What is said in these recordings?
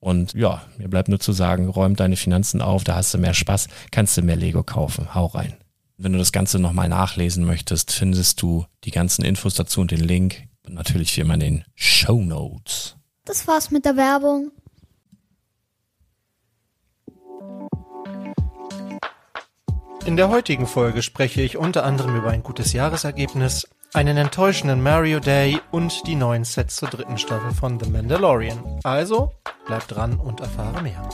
Und ja, mir bleibt nur zu sagen, räum deine Finanzen auf, da hast du mehr Spaß, kannst du mehr Lego kaufen. Hau rein. Wenn du das Ganze nochmal nachlesen möchtest, findest du die ganzen Infos dazu und den Link. Und natürlich wie immer in den Show Notes. Das war's mit der Werbung. In der heutigen Folge spreche ich unter anderem über ein gutes Jahresergebnis, einen enttäuschenden Mario Day und die neuen Sets zur dritten Staffel von The Mandalorian. Also, bleib dran und erfahre mehr.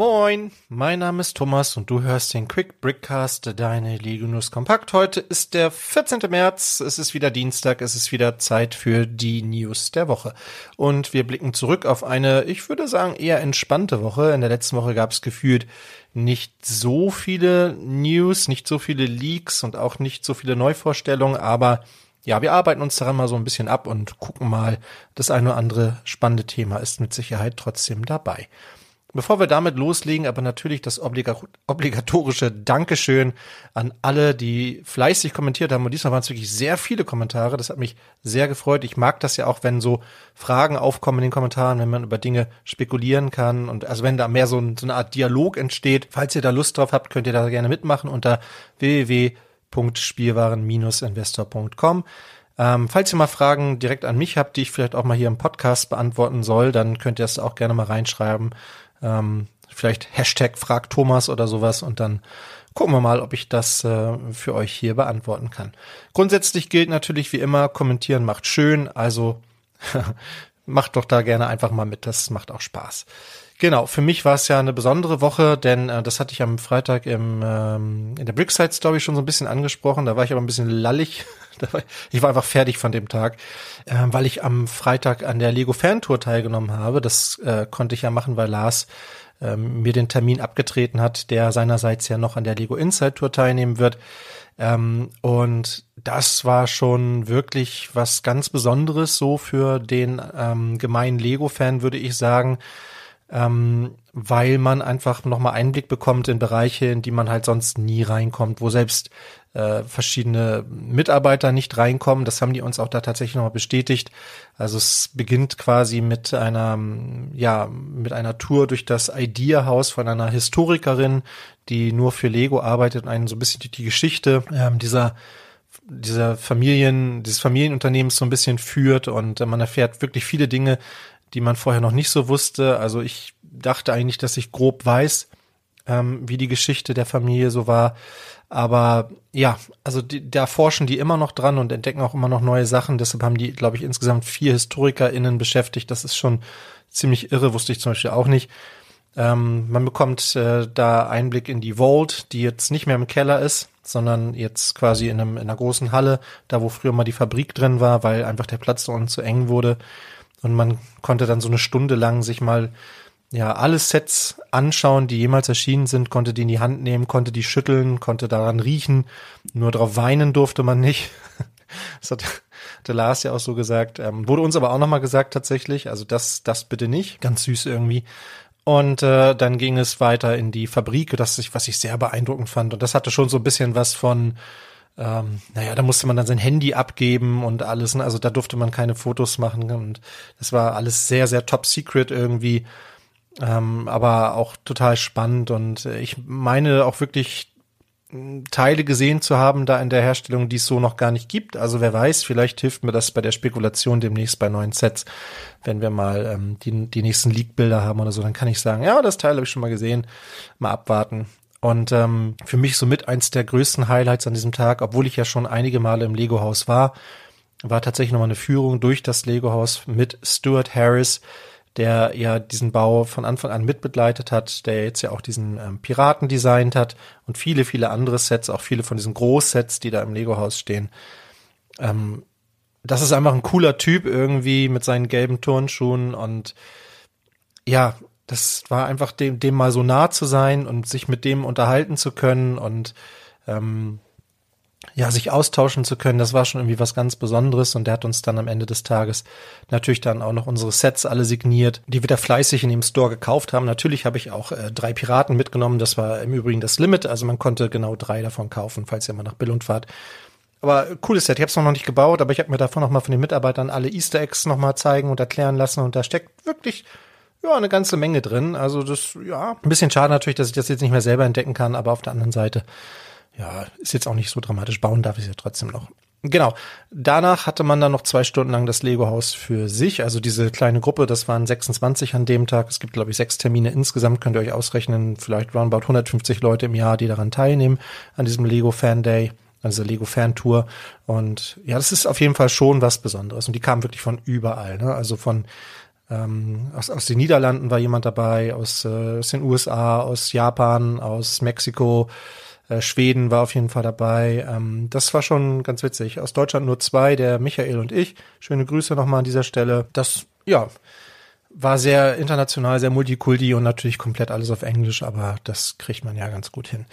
Moin, mein Name ist Thomas und du hörst den Quick Brickcast, deine Lego News Kompakt. Heute ist der 14. März, es ist wieder Dienstag, es ist wieder Zeit für die News der Woche. Und wir blicken zurück auf eine, ich würde sagen, eher entspannte Woche. In der letzten Woche gab es gefühlt nicht so viele News, nicht so viele Leaks und auch nicht so viele Neuvorstellungen, aber ja, wir arbeiten uns daran mal so ein bisschen ab und gucken mal. Das eine oder andere spannende Thema ist mit Sicherheit trotzdem dabei. Bevor wir damit loslegen, aber natürlich das obligatorische Dankeschön an alle, die fleißig kommentiert haben. Und diesmal waren es wirklich sehr viele Kommentare. Das hat mich sehr gefreut. Ich mag das ja auch, wenn so Fragen aufkommen in den Kommentaren, wenn man über Dinge spekulieren kann und also wenn da mehr so, ein, so eine Art Dialog entsteht. Falls ihr da Lust drauf habt, könnt ihr da gerne mitmachen unter www.spielwaren-investor.com. Ähm, falls ihr mal Fragen direkt an mich habt, die ich vielleicht auch mal hier im Podcast beantworten soll, dann könnt ihr das auch gerne mal reinschreiben. Ähm, vielleicht Hashtag Frag Thomas oder sowas und dann gucken wir mal, ob ich das äh, für euch hier beantworten kann. Grundsätzlich gilt natürlich wie immer, kommentieren macht schön, also macht doch da gerne einfach mal mit. Das macht auch Spaß. Genau, für mich war es ja eine besondere Woche, denn äh, das hatte ich am Freitag im, ähm, in der Brickside Story schon so ein bisschen angesprochen. Da war ich aber ein bisschen lallig. Ich war einfach fertig von dem Tag, äh, weil ich am Freitag an der Lego Fantour teilgenommen habe. Das äh, konnte ich ja machen, weil Lars ähm, mir den Termin abgetreten hat, der seinerseits ja noch an der Lego Inside Tour teilnehmen wird. Ähm, und das war schon wirklich was ganz Besonderes so für den ähm, gemeinen Lego-Fan, würde ich sagen ähm, weil man einfach nochmal Einblick bekommt in Bereiche, in die man halt sonst nie reinkommt, wo selbst äh, verschiedene Mitarbeiter nicht reinkommen. Das haben die uns auch da tatsächlich nochmal bestätigt. Also es beginnt quasi mit einer, ja, mit einer Tour durch das Idea-Haus von einer Historikerin, die nur für Lego arbeitet und einen so ein bisschen die, die Geschichte ähm, dieser dieser Familien, dieses Familienunternehmens so ein bisschen führt und äh, man erfährt wirklich viele Dinge, die man vorher noch nicht so wusste. Also ich dachte eigentlich, dass ich grob weiß, ähm, wie die Geschichte der Familie so war. Aber ja, also die, da forschen die immer noch dran und entdecken auch immer noch neue Sachen. Deshalb haben die, glaube ich, insgesamt vier HistorikerInnen beschäftigt. Das ist schon ziemlich irre, wusste ich zum Beispiel auch nicht. Ähm, man bekommt äh, da Einblick in die Vault, die jetzt nicht mehr im Keller ist, sondern jetzt quasi in, einem, in einer großen Halle, da wo früher mal die Fabrik drin war, weil einfach der Platz da unten zu eng wurde. Und man konnte dann so eine Stunde lang sich mal ja alle Sets anschauen, die jemals erschienen sind, konnte die in die Hand nehmen, konnte die schütteln, konnte daran riechen. Nur drauf weinen durfte man nicht. Das hat der Lars ja auch so gesagt. Ähm, wurde uns aber auch nochmal gesagt tatsächlich. Also das, das bitte nicht. Ganz süß irgendwie. Und äh, dann ging es weiter in die Fabrik, das ich, was ich sehr beeindruckend fand. Und das hatte schon so ein bisschen was von ähm, naja, da musste man dann sein Handy abgeben und alles. Ne? Also da durfte man keine Fotos machen und das war alles sehr, sehr top secret irgendwie. Ähm, aber auch total spannend und ich meine auch wirklich hm, Teile gesehen zu haben da in der Herstellung, die es so noch gar nicht gibt. Also wer weiß, vielleicht hilft mir das bei der Spekulation demnächst bei neuen Sets, wenn wir mal ähm, die, die nächsten Leak-Bilder haben oder so, dann kann ich sagen, ja, das Teil habe ich schon mal gesehen, mal abwarten. Und ähm, für mich somit eins der größten Highlights an diesem Tag, obwohl ich ja schon einige Male im Lego-Haus war, war tatsächlich nochmal eine Führung durch das Lego-Haus mit Stuart Harris, der ja diesen Bau von Anfang an mitbegleitet hat, der jetzt ja auch diesen ähm, Piraten designt hat und viele, viele andere Sets, auch viele von diesen Großsets, die da im Lego-Haus stehen. Ähm, das ist einfach ein cooler Typ irgendwie mit seinen gelben Turnschuhen und ja, das war einfach dem, dem mal so nah zu sein und sich mit dem unterhalten zu können und ähm, ja, sich austauschen zu können, das war schon irgendwie was ganz Besonderes und der hat uns dann am Ende des Tages natürlich dann auch noch unsere Sets alle signiert, die wir da fleißig in dem Store gekauft haben. Natürlich habe ich auch äh, drei Piraten mitgenommen, das war im Übrigen das Limit, also man konnte genau drei davon kaufen, falls ihr mal nach Billund fahrt. Aber cooles Set, ich habe es noch nicht gebaut, aber ich habe mir davon noch mal von den Mitarbeitern alle Easter Eggs noch mal zeigen und erklären lassen und da steckt wirklich ja, eine ganze Menge drin. Also das, ja, ein bisschen schade natürlich, dass ich das jetzt nicht mehr selber entdecken kann, aber auf der anderen Seite, ja, ist jetzt auch nicht so dramatisch. Bauen darf ich ja trotzdem noch. Genau. Danach hatte man dann noch zwei Stunden lang das Lego-Haus für sich. Also diese kleine Gruppe, das waren 26 an dem Tag. Es gibt, glaube ich, sechs Termine insgesamt. Könnt ihr euch ausrechnen. Vielleicht roundabout 150 Leute im Jahr, die daran teilnehmen, an diesem Lego Fan Day, an dieser Lego Fan Tour. Und ja, das ist auf jeden Fall schon was Besonderes. Und die kamen wirklich von überall. Ne? Also von ähm, aus, aus den Niederlanden war jemand dabei, aus, äh, aus den USA, aus Japan, aus Mexiko, äh, Schweden war auf jeden Fall dabei. Ähm, das war schon ganz witzig. Aus Deutschland nur zwei, der Michael und ich. Schöne Grüße nochmal an dieser Stelle. Das, ja, war sehr international, sehr multikulti und natürlich komplett alles auf Englisch, aber das kriegt man ja ganz gut hin.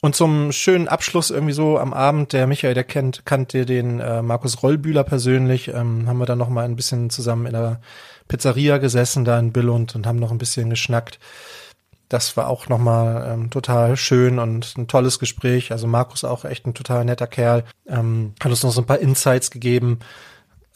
Und zum schönen Abschluss irgendwie so am Abend, der Michael, der kennt, kannte den äh, Markus Rollbühler persönlich, ähm, haben wir dann noch mal ein bisschen zusammen in der Pizzeria gesessen da in Billund und haben noch ein bisschen geschnackt. Das war auch nochmal ähm, total schön und ein tolles Gespräch. Also Markus auch echt ein total netter Kerl. Ähm, hat uns noch so ein paar Insights gegeben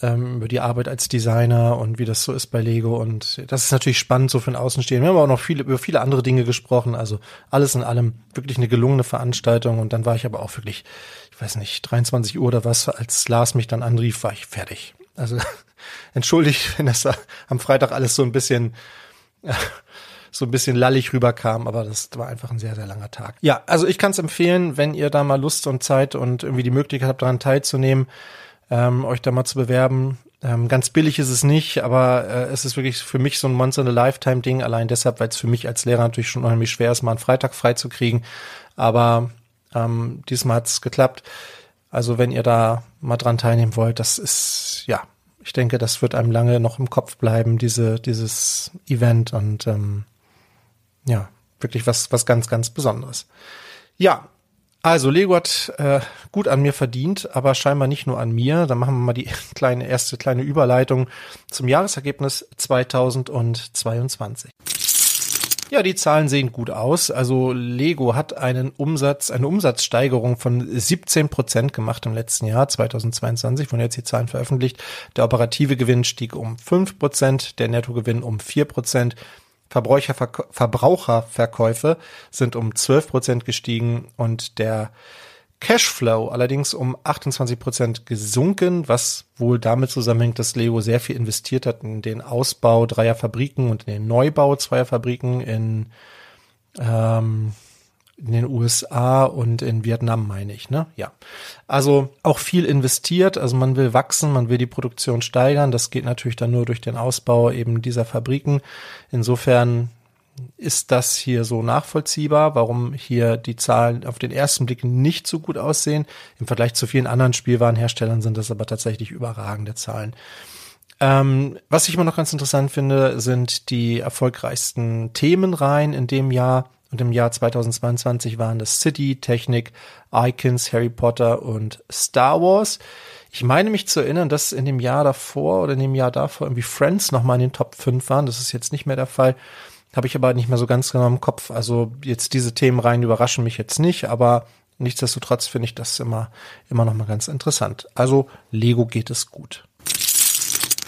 ähm, über die Arbeit als Designer und wie das so ist bei Lego. Und das ist natürlich spannend so für den Außenstehenden. Wir haben auch noch viele, über viele andere Dinge gesprochen. Also alles in allem wirklich eine gelungene Veranstaltung. Und dann war ich aber auch wirklich, ich weiß nicht, 23 Uhr oder was, als Lars mich dann anrief, war ich fertig. Also entschuldigt, wenn das am Freitag alles so ein bisschen so ein bisschen lallig rüberkam, aber das war einfach ein sehr, sehr langer Tag. Ja, also ich kann es empfehlen, wenn ihr da mal Lust und Zeit und irgendwie die Möglichkeit habt, daran teilzunehmen, ähm, euch da mal zu bewerben. Ähm, ganz billig ist es nicht, aber äh, es ist wirklich für mich so ein Monster in a Lifetime Ding, allein deshalb, weil es für mich als Lehrer natürlich schon unheimlich schwer ist, mal einen Freitag frei zu kriegen. Aber ähm, diesmal hat es geklappt. Also wenn ihr da mal dran teilnehmen wollt, das ist, ja, ich denke, das wird einem lange noch im Kopf bleiben, diese, dieses Event und ähm, ja, wirklich was, was ganz, ganz Besonderes. Ja, also Lego hat äh, gut an mir verdient, aber scheinbar nicht nur an mir. Dann machen wir mal die kleine erste kleine Überleitung zum Jahresergebnis 2022. Ja, die Zahlen sehen gut aus. Also Lego hat einen Umsatz, eine Umsatzsteigerung von 17 Prozent gemacht im letzten Jahr 2022, wurden jetzt die Zahlen veröffentlicht. Der operative Gewinn stieg um 5 Prozent, der Nettogewinn um 4 Prozent. Verbraucherverkäufe sind um 12 Prozent gestiegen und der Cashflow allerdings um 28 Prozent gesunken, was wohl damit zusammenhängt, dass Lego sehr viel investiert hat in den Ausbau dreier Fabriken und in den Neubau zweier Fabriken in, ähm, in den USA und in Vietnam, meine ich, ne? Ja. Also auch viel investiert, also man will wachsen, man will die Produktion steigern. Das geht natürlich dann nur durch den Ausbau eben dieser Fabriken. Insofern ist das hier so nachvollziehbar, warum hier die Zahlen auf den ersten Blick nicht so gut aussehen. Im Vergleich zu vielen anderen Spielwarenherstellern sind das aber tatsächlich überragende Zahlen. Ähm, was ich immer noch ganz interessant finde, sind die erfolgreichsten Themenreihen in dem Jahr. Und im Jahr 2022 waren das City, Technik, Icons, Harry Potter und Star Wars. Ich meine mich zu erinnern, dass in dem Jahr davor oder in dem Jahr davor irgendwie Friends nochmal in den Top 5 waren. Das ist jetzt nicht mehr der Fall. Habe ich aber nicht mehr so ganz genau im Kopf. Also jetzt diese Themen rein überraschen mich jetzt nicht, aber nichtsdestotrotz finde ich das immer, immer noch mal ganz interessant. Also Lego geht es gut.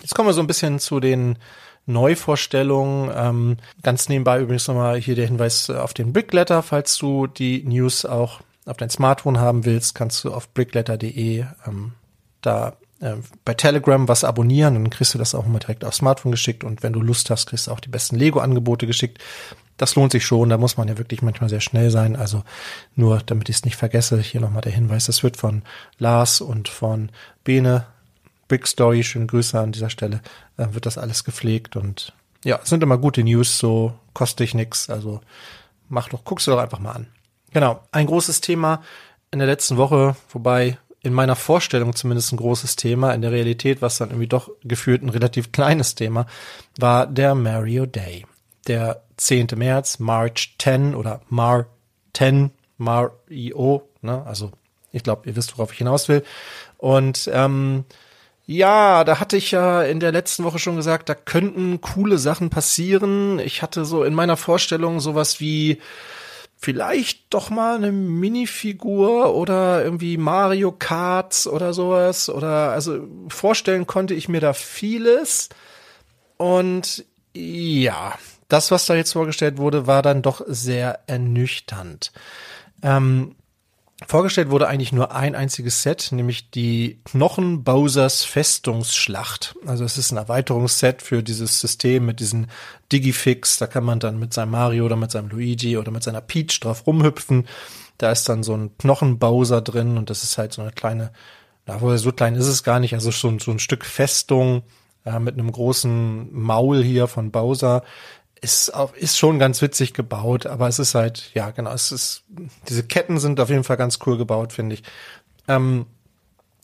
Jetzt kommen wir so ein bisschen zu den Neuvorstellungen. Ähm, ganz nebenbei übrigens nochmal hier der Hinweis auf den Brickletter. Falls du die News auch auf dein Smartphone haben willst, kannst du auf brickletter.de ähm, da äh, bei Telegram was abonnieren, dann kriegst du das auch immer direkt aufs Smartphone geschickt und wenn du Lust hast, kriegst du auch die besten Lego-Angebote geschickt. Das lohnt sich schon, da muss man ja wirklich manchmal sehr schnell sein. Also nur, damit ich es nicht vergesse, hier nochmal der Hinweis, das wird von Lars und von Bene, Big Story, schöne Grüße an dieser Stelle, äh, wird das alles gepflegt und ja, sind immer gute News, so kostet dich nix, also mach doch, guckst du doch einfach mal an. Genau, ein großes Thema in der letzten Woche, wobei in meiner Vorstellung zumindest ein großes Thema, in der Realität was dann irgendwie doch gefühlt ein relativ kleines Thema, war der Mario Day. Der 10. März, March 10 oder Mar 10, Mario, ne? Also ich glaube, ihr wisst, worauf ich hinaus will. Und ähm, ja, da hatte ich ja in der letzten Woche schon gesagt, da könnten coole Sachen passieren. Ich hatte so in meiner Vorstellung sowas wie vielleicht doch mal eine Minifigur oder irgendwie Mario Karts oder sowas oder also vorstellen konnte ich mir da vieles und ja, das, was da jetzt vorgestellt wurde, war dann doch sehr ernüchternd. Ähm, Vorgestellt wurde eigentlich nur ein einziges Set, nämlich die Knochen Bowsers Festungsschlacht. Also es ist ein Erweiterungsset für dieses System mit diesen Digifix. Da kann man dann mit seinem Mario oder mit seinem Luigi oder mit seiner Peach drauf rumhüpfen. Da ist dann so ein Knochenbowser drin und das ist halt so eine kleine, na, wohl so klein ist es gar nicht, also so, so ein Stück Festung äh, mit einem großen Maul hier von Bowser ist, ist schon ganz witzig gebaut, aber es ist halt, ja, genau, es ist, diese Ketten sind auf jeden Fall ganz cool gebaut, finde ich. Ähm,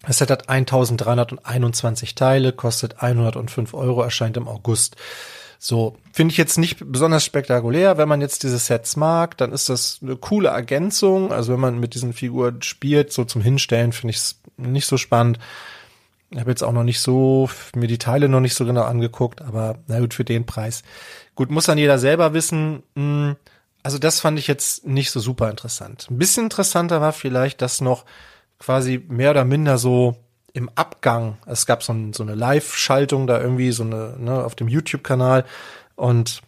das Set hat 1321 Teile, kostet 105 Euro, erscheint im August. So, finde ich jetzt nicht besonders spektakulär. Wenn man jetzt diese Sets mag, dann ist das eine coole Ergänzung. Also wenn man mit diesen Figuren spielt, so zum Hinstellen, finde ich es nicht so spannend. Ich habe jetzt auch noch nicht so, mir die Teile noch nicht so genau angeguckt, aber na gut, für den Preis. Gut, muss dann jeder selber wissen. Hm, also das fand ich jetzt nicht so super interessant. Ein bisschen interessanter war vielleicht, dass noch quasi mehr oder minder so im Abgang, es gab so, ein, so eine Live-Schaltung da irgendwie, so eine, ne, auf dem YouTube-Kanal und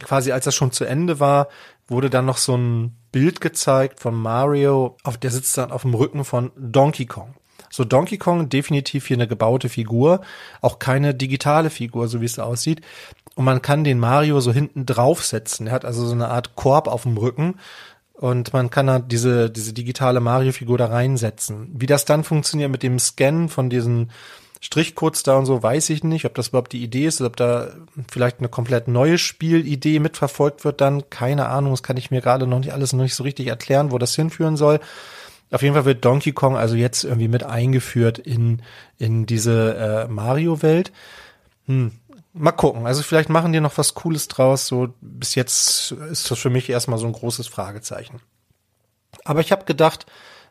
quasi als das schon zu Ende war, wurde dann noch so ein Bild gezeigt von Mario, auf der sitzt dann auf dem Rücken von Donkey Kong. So Donkey Kong definitiv hier eine gebaute Figur, auch keine digitale Figur, so wie es aussieht. Und man kann den Mario so hinten draufsetzen. Er hat also so eine Art Korb auf dem Rücken und man kann da diese, diese digitale Mario-Figur da reinsetzen. Wie das dann funktioniert mit dem Scannen von diesen Strichcodes da und so, weiß ich nicht, ob das überhaupt die Idee ist, ob da vielleicht eine komplett neue Spielidee mitverfolgt wird dann. Keine Ahnung, das kann ich mir gerade noch nicht alles noch nicht so richtig erklären, wo das hinführen soll. Auf jeden Fall wird Donkey Kong also jetzt irgendwie mit eingeführt in, in diese äh, Mario-Welt. Hm, mal gucken. Also vielleicht machen die noch was Cooles draus. So bis jetzt ist das für mich erstmal so ein großes Fragezeichen. Aber ich habe gedacht,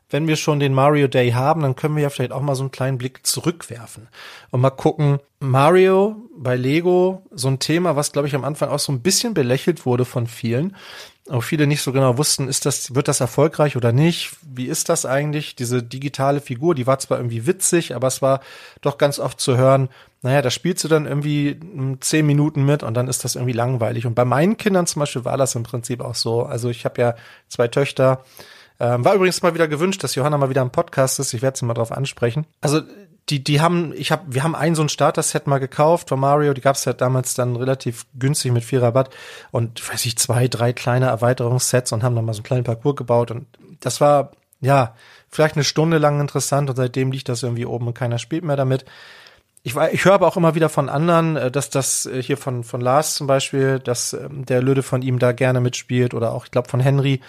wenn wir schon den Mario Day haben, dann können wir ja vielleicht auch mal so einen kleinen Blick zurückwerfen und mal gucken. Mario bei Lego, so ein Thema, was glaube ich am Anfang auch so ein bisschen belächelt wurde von vielen. Auch viele nicht so genau wussten, ist das, wird das erfolgreich oder nicht? Wie ist das eigentlich? Diese digitale Figur, die war zwar irgendwie witzig, aber es war doch ganz oft zu hören, naja, da spielst du dann irgendwie zehn Minuten mit und dann ist das irgendwie langweilig. Und bei meinen Kindern zum Beispiel war das im Prinzip auch so. Also ich habe ja zwei Töchter, ähm, war übrigens mal wieder gewünscht, dass Johanna mal wieder im Podcast ist. Ich werde sie mal drauf ansprechen. Also die, die haben, ich habe, wir haben ein so ein Starter-Set mal gekauft von Mario. Die gab es ja damals dann relativ günstig mit viel Rabatt und weiß ich zwei, drei kleine Erweiterungssets und haben dann mal so einen kleinen Parcours gebaut und das war ja vielleicht eine Stunde lang interessant und seitdem liegt das irgendwie oben und keiner spielt mehr damit. Ich, ich höre aber auch immer wieder von anderen, äh, dass das äh, hier von von Lars zum Beispiel, dass ähm, der Lüde von ihm da gerne mitspielt oder auch ich glaube von Henry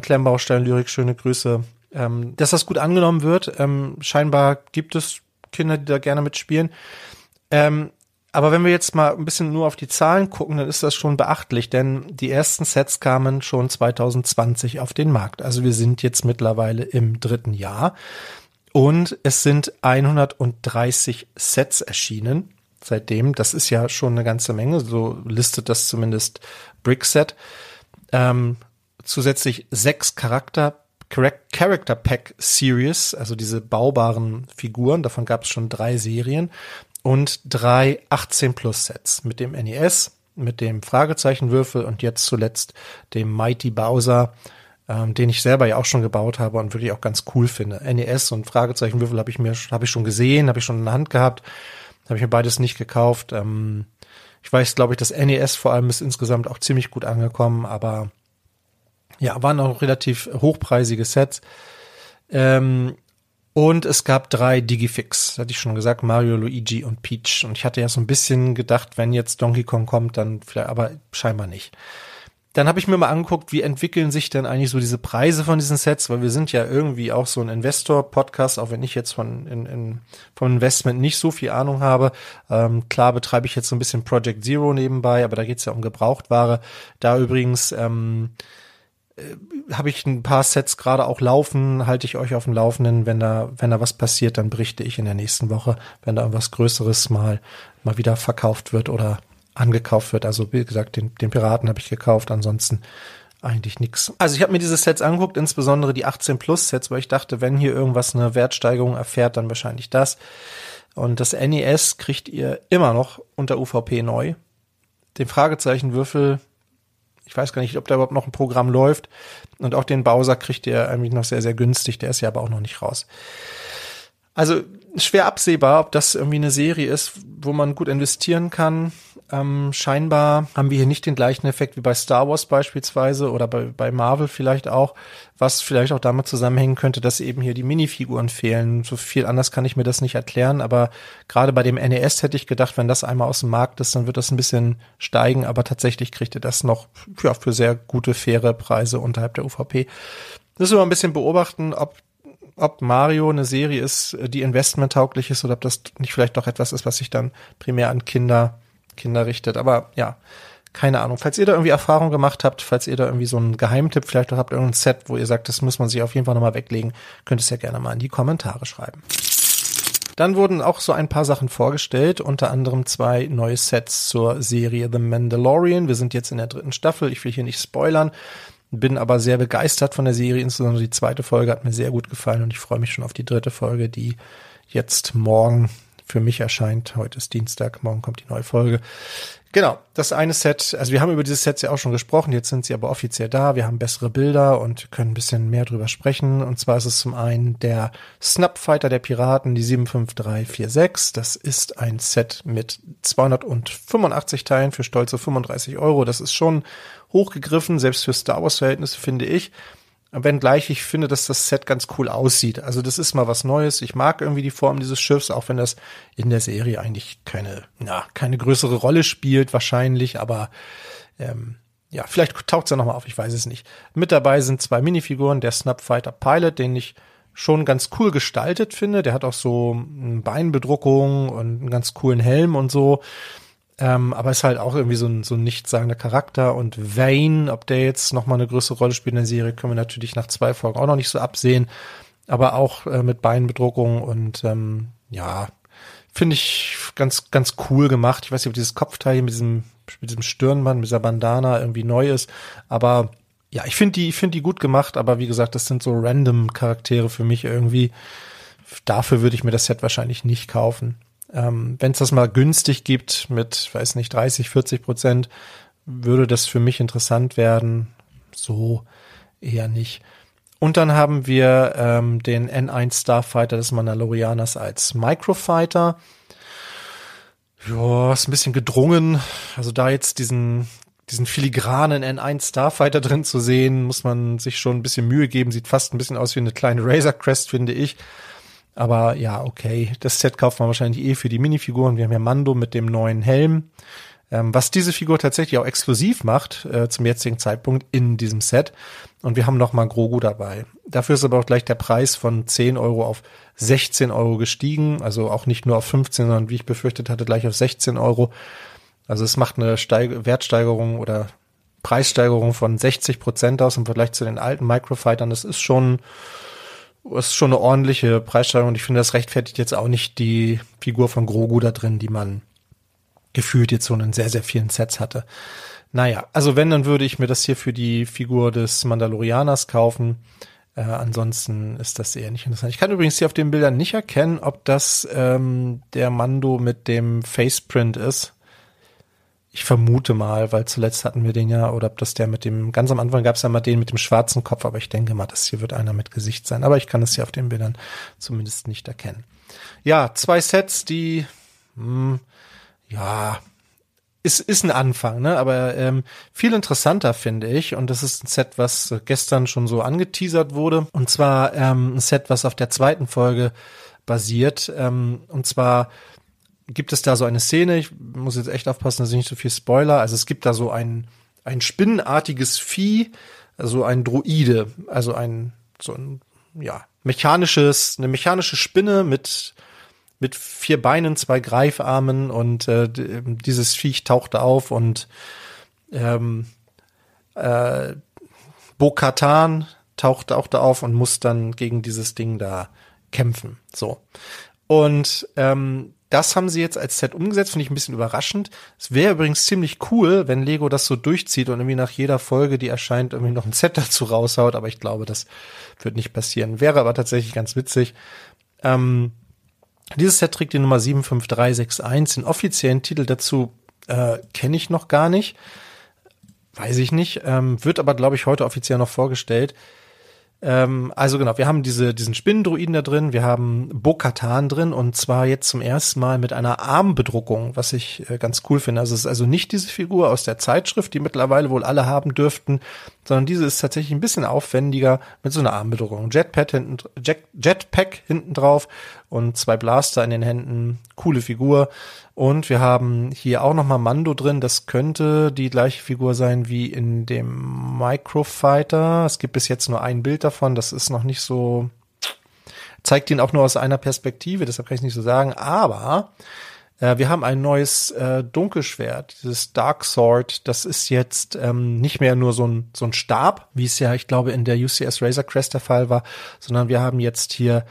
Klemmbaustein Lyrik, schöne Grüße. Ähm, dass das gut angenommen wird. Ähm, scheinbar gibt es Kinder, die da gerne mitspielen. Ähm, aber wenn wir jetzt mal ein bisschen nur auf die Zahlen gucken, dann ist das schon beachtlich, denn die ersten Sets kamen schon 2020 auf den Markt. Also wir sind jetzt mittlerweile im dritten Jahr und es sind 130 Sets erschienen seitdem. Das ist ja schon eine ganze Menge, so listet das zumindest Brickset. Ähm, zusätzlich sechs Charakter Character Pack Series, also diese baubaren Figuren, davon gab es schon drei Serien und drei 18 Plus Sets mit dem NES, mit dem Fragezeichenwürfel und jetzt zuletzt dem Mighty Bowser, ähm, den ich selber ja auch schon gebaut habe und wirklich auch ganz cool finde. NES und Fragezeichenwürfel habe ich mir habe ich schon gesehen, habe ich schon in der Hand gehabt, habe ich mir beides nicht gekauft. Ähm, ich weiß, glaube ich, das NES vor allem ist insgesamt auch ziemlich gut angekommen, aber ja, waren auch relativ hochpreisige Sets. Ähm, und es gab drei Digifix, hatte ich schon gesagt, Mario, Luigi und Peach. Und ich hatte ja so ein bisschen gedacht, wenn jetzt Donkey Kong kommt, dann vielleicht, aber scheinbar nicht. Dann habe ich mir mal angeguckt, wie entwickeln sich denn eigentlich so diese Preise von diesen Sets, weil wir sind ja irgendwie auch so ein Investor-Podcast, auch wenn ich jetzt von in, in, vom Investment nicht so viel Ahnung habe. Ähm, klar betreibe ich jetzt so ein bisschen Project Zero nebenbei, aber da geht's ja um Gebrauchtware. Da übrigens ähm, äh, habe ich ein paar Sets gerade auch laufen, halte ich euch auf dem Laufenden. Wenn da, wenn da was passiert, dann berichte ich in der nächsten Woche, wenn da irgendwas Größeres mal, mal wieder verkauft wird oder angekauft wird. Also wie gesagt, den, den Piraten habe ich gekauft, ansonsten eigentlich nix. Also ich habe mir diese Sets angeguckt, insbesondere die 18 Plus Sets, weil ich dachte, wenn hier irgendwas eine Wertsteigerung erfährt, dann wahrscheinlich das. Und das NES kriegt ihr immer noch unter UVP neu. Den Fragezeichenwürfel ich weiß gar nicht, ob da überhaupt noch ein Programm läuft. Und auch den Bowser kriegt ihr eigentlich noch sehr, sehr günstig. Der ist ja aber auch noch nicht raus. Also schwer absehbar, ob das irgendwie eine Serie ist, wo man gut investieren kann. Ähm, scheinbar haben wir hier nicht den gleichen Effekt wie bei Star Wars beispielsweise oder bei, bei Marvel vielleicht auch, was vielleicht auch damit zusammenhängen könnte, dass eben hier die Minifiguren fehlen. So viel anders kann ich mir das nicht erklären, aber gerade bei dem NES hätte ich gedacht, wenn das einmal aus dem Markt ist, dann wird das ein bisschen steigen, aber tatsächlich kriegt ihr das noch ja, für sehr gute, faire Preise unterhalb der UVP. Müssen wir ein bisschen beobachten, ob ob Mario eine Serie ist, die investmenttauglich ist oder ob das nicht vielleicht doch etwas ist, was sich dann primär an Kinder Kinder richtet. Aber ja, keine Ahnung. Falls ihr da irgendwie Erfahrung gemacht habt, falls ihr da irgendwie so einen Geheimtipp vielleicht auch habt, irgendein Set, wo ihr sagt, das muss man sich auf jeden Fall nochmal weglegen, könnt ihr es ja gerne mal in die Kommentare schreiben. Dann wurden auch so ein paar Sachen vorgestellt, unter anderem zwei neue Sets zur Serie The Mandalorian. Wir sind jetzt in der dritten Staffel. Ich will hier nicht spoilern, bin aber sehr begeistert von der Serie. Insbesondere die zweite Folge hat mir sehr gut gefallen und ich freue mich schon auf die dritte Folge, die jetzt morgen für mich erscheint. Heute ist Dienstag, morgen kommt die neue Folge. Genau, das eine Set, also wir haben über dieses Set ja auch schon gesprochen, jetzt sind sie aber offiziell da, wir haben bessere Bilder und können ein bisschen mehr drüber sprechen. Und zwar ist es zum einen der Snapfighter der Piraten, die 75346. Das ist ein Set mit 285 Teilen für stolze 35 Euro. Das ist schon hochgegriffen, selbst für Star Wars Verhältnisse finde ich. Wenngleich ich finde, dass das Set ganz cool aussieht. Also das ist mal was Neues. Ich mag irgendwie die Form dieses Schiffs, auch wenn das in der Serie eigentlich keine, na, keine größere Rolle spielt wahrscheinlich, aber ähm, ja, vielleicht taucht es ja nochmal auf, ich weiß es nicht. Mit dabei sind zwei Minifiguren, der Snapfighter Pilot, den ich schon ganz cool gestaltet finde. Der hat auch so eine Beinbedruckung und einen ganz coolen Helm und so. Ähm, aber ist halt auch irgendwie so ein, so ein nichtssagender Charakter. Und Vane, ob der jetzt noch mal eine größere Rolle spielt in der Serie, können wir natürlich nach zwei Folgen auch noch nicht so absehen. Aber auch äh, mit Beinbedruckung und ähm, ja, finde ich ganz, ganz cool gemacht. Ich weiß nicht, ob dieses Kopfteil hier mit diesem, mit diesem Stirnband, mit dieser Bandana irgendwie neu ist. Aber ja, ich finde die, ich finde die gut gemacht. Aber wie gesagt, das sind so random Charaktere für mich irgendwie. Dafür würde ich mir das Set wahrscheinlich nicht kaufen. Ähm, Wenn es das mal günstig gibt mit, weiß nicht, 30, 40 Prozent, würde das für mich interessant werden. So eher nicht. Und dann haben wir ähm, den N1 Starfighter des Mandalorianers als Microfighter. Ja, ist ein bisschen gedrungen. Also da jetzt diesen, diesen filigranen N1 Starfighter drin zu sehen, muss man sich schon ein bisschen Mühe geben. Sieht fast ein bisschen aus wie eine kleine Razor Crest, finde ich. Aber ja, okay. Das Set kauft man wahrscheinlich eh für die Minifiguren. Wir haben ja Mando mit dem neuen Helm. Ähm, was diese Figur tatsächlich auch exklusiv macht, äh, zum jetzigen Zeitpunkt in diesem Set. Und wir haben noch mal Grogu dabei. Dafür ist aber auch gleich der Preis von 10 Euro auf 16 Euro gestiegen. Also auch nicht nur auf 15, sondern wie ich befürchtet hatte, gleich auf 16 Euro. Also es macht eine Steig Wertsteigerung oder Preissteigerung von 60 Prozent aus im Vergleich zu den alten Microfightern. Das ist schon das ist schon eine ordentliche Preissteigerung und ich finde, das rechtfertigt jetzt auch nicht die Figur von Grogu da drin, die man gefühlt jetzt so in sehr, sehr vielen Sets hatte. Naja, also wenn, dann würde ich mir das hier für die Figur des Mandalorianers kaufen. Äh, ansonsten ist das eher nicht interessant. Ich kann übrigens hier auf den Bildern nicht erkennen, ob das ähm, der Mando mit dem Faceprint ist. Ich vermute mal, weil zuletzt hatten wir den ja, oder ob das der mit dem, ganz am Anfang gab es ja mal den mit dem schwarzen Kopf, aber ich denke mal, das hier wird einer mit Gesicht sein. Aber ich kann es hier auf den Bildern zumindest nicht erkennen. Ja, zwei Sets, die, mh, hm, ja, ist, ist ein Anfang, ne? Aber ähm, viel interessanter finde ich, und das ist ein Set, was gestern schon so angeteasert wurde. Und zwar ähm, ein Set, was auf der zweiten Folge basiert. Ähm, und zwar gibt es da so eine Szene, ich muss jetzt echt aufpassen, dass ich nicht so viel Spoiler. Also es gibt da so ein, ein spinnenartiges Vieh, also ein Droide, also ein, so ein, ja, mechanisches, eine mechanische Spinne mit, mit vier Beinen, zwei Greifarmen und äh, dieses Viech tauchte auf und ähm, äh, Bo-Katan tauchte auch da auf und muss dann gegen dieses Ding da kämpfen. So. Und ähm, das haben sie jetzt als Set umgesetzt, finde ich ein bisschen überraschend. Es wäre übrigens ziemlich cool, wenn Lego das so durchzieht und irgendwie nach jeder Folge, die erscheint, irgendwie noch ein Set dazu raushaut, aber ich glaube, das wird nicht passieren. Wäre aber tatsächlich ganz witzig. Ähm, dieses Set trägt die Nummer 75361. Den offiziellen Titel dazu äh, kenne ich noch gar nicht. Weiß ich nicht. Ähm, wird aber, glaube ich, heute offiziell noch vorgestellt. Ähm, also genau, wir haben diese, diesen Spinnendruiden da drin, wir haben Bo-Katan drin und zwar jetzt zum ersten Mal mit einer Armbedruckung, was ich äh, ganz cool finde. Also es ist also nicht diese Figur aus der Zeitschrift, die mittlerweile wohl alle haben dürften, sondern diese ist tatsächlich ein bisschen aufwendiger mit so einer Armbedruckung. Jetpack hinten, Jet, Jetpack hinten drauf und zwei Blaster in den Händen. Coole Figur. Und wir haben hier auch nochmal Mando drin. Das könnte die gleiche Figur sein wie in dem Microfighter. Es gibt bis jetzt nur ein Bild davon. Das ist noch nicht so, zeigt ihn auch nur aus einer Perspektive. Deshalb kann ich nicht so sagen. Aber äh, wir haben ein neues äh, Dunkelschwert, dieses Dark Sword. Das ist jetzt ähm, nicht mehr nur so ein, so ein Stab, wie es ja, ich glaube, in der UCS Razor Crest der Fall war, sondern wir haben jetzt hier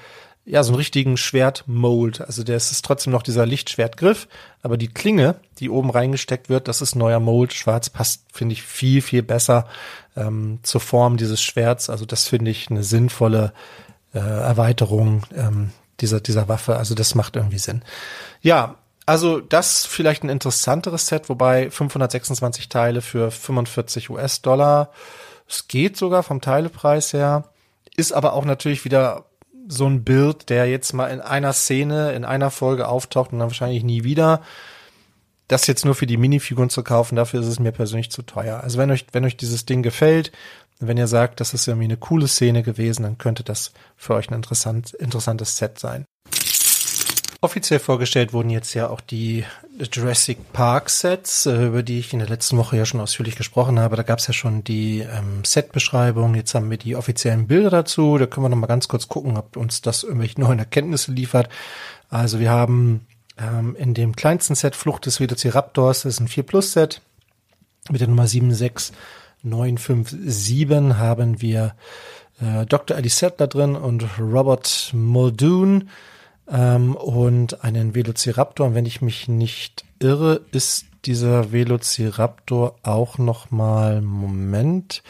ja, so einen richtigen Schwertmold. Also der ist trotzdem noch dieser Lichtschwertgriff, aber die Klinge, die oben reingesteckt wird, das ist neuer Mold. Schwarz passt, finde ich, viel, viel besser ähm, zur Form dieses Schwerts. Also das finde ich eine sinnvolle äh, Erweiterung ähm, dieser, dieser Waffe. Also das macht irgendwie Sinn. Ja, also das vielleicht ein interessanteres Set, wobei 526 Teile für 45 US-Dollar. Es geht sogar vom Teilepreis her, ist aber auch natürlich wieder so ein Bild, der jetzt mal in einer Szene, in einer Folge auftaucht und dann wahrscheinlich nie wieder. Das jetzt nur für die Minifiguren zu kaufen, dafür ist es mir persönlich zu teuer. Also wenn euch, wenn euch dieses Ding gefällt, wenn ihr sagt, das ist irgendwie eine coole Szene gewesen, dann könnte das für euch ein interessant, interessantes Set sein. Offiziell vorgestellt wurden jetzt ja auch die Jurassic Park Sets, äh, über die ich in der letzten Woche ja schon ausführlich gesprochen habe. Da gab es ja schon die ähm, Set-Beschreibung. Jetzt haben wir die offiziellen Bilder dazu. Da können wir noch mal ganz kurz gucken, ob uns das irgendwelche neuen Erkenntnisse liefert. Also wir haben ähm, in dem kleinsten Set Flucht des Velociraptors, das ist ein 4 Plus Set mit der Nummer 76957 haben wir äh, Dr. Eddie Settler drin und Robert Muldoon ähm, und einen Velociraptor. Und wenn ich mich nicht irre, ist dieser Velociraptor auch noch mal Moment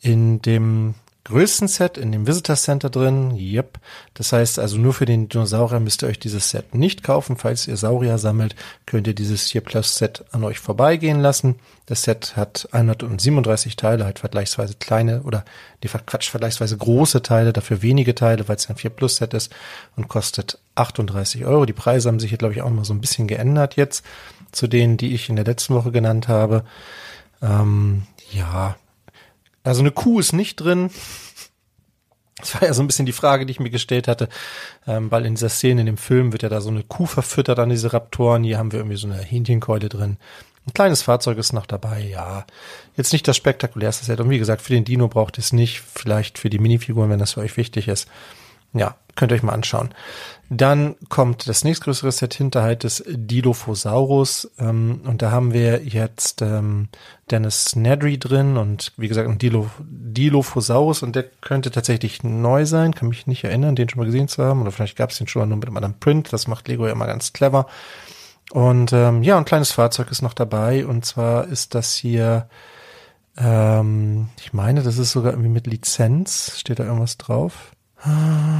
in dem größten Set in dem Visitor Center drin. Yep. Das heißt also nur für den Dinosaurier müsst ihr euch dieses Set nicht kaufen. Falls ihr Saurier sammelt, könnt ihr dieses hier Plus Set an euch vorbeigehen lassen. Das Set hat 137 Teile, halt vergleichsweise kleine oder die Quatsch, vergleichsweise große Teile, dafür wenige Teile, weil es ein 4 Plus Set ist und kostet 38 Euro. Die Preise haben sich hier, glaube ich, auch mal so ein bisschen geändert jetzt zu denen, die ich in der letzten Woche genannt habe. Ähm, ja, also eine Kuh ist nicht drin. Das war ja so ein bisschen die Frage, die ich mir gestellt hatte, ähm, weil in dieser Szene in dem Film wird ja da so eine Kuh verfüttert an diese Raptoren. Hier haben wir irgendwie so eine Hähnchenkeule drin. Ein kleines Fahrzeug ist noch dabei, ja. Jetzt nicht das spektakulärste Set. Und wie gesagt, für den Dino braucht es nicht. Vielleicht für die Minifiguren, wenn das für euch wichtig ist. Ja, könnt ihr euch mal anschauen. Dann kommt das nächstgrößere Set Hinterhalt des Dilophosaurus. Ähm, und da haben wir jetzt ähm, Dennis Nedry drin und wie gesagt ein Dilo, Dilophosaurus. Und der könnte tatsächlich neu sein. Kann mich nicht erinnern, den schon mal gesehen zu haben. Oder vielleicht gab es den schon nur mit einem anderen Print. Das macht Lego ja immer ganz clever. Und ähm, ja, ein kleines Fahrzeug ist noch dabei. Und zwar ist das hier, ähm, ich meine, das ist sogar irgendwie mit Lizenz. Steht da irgendwas drauf?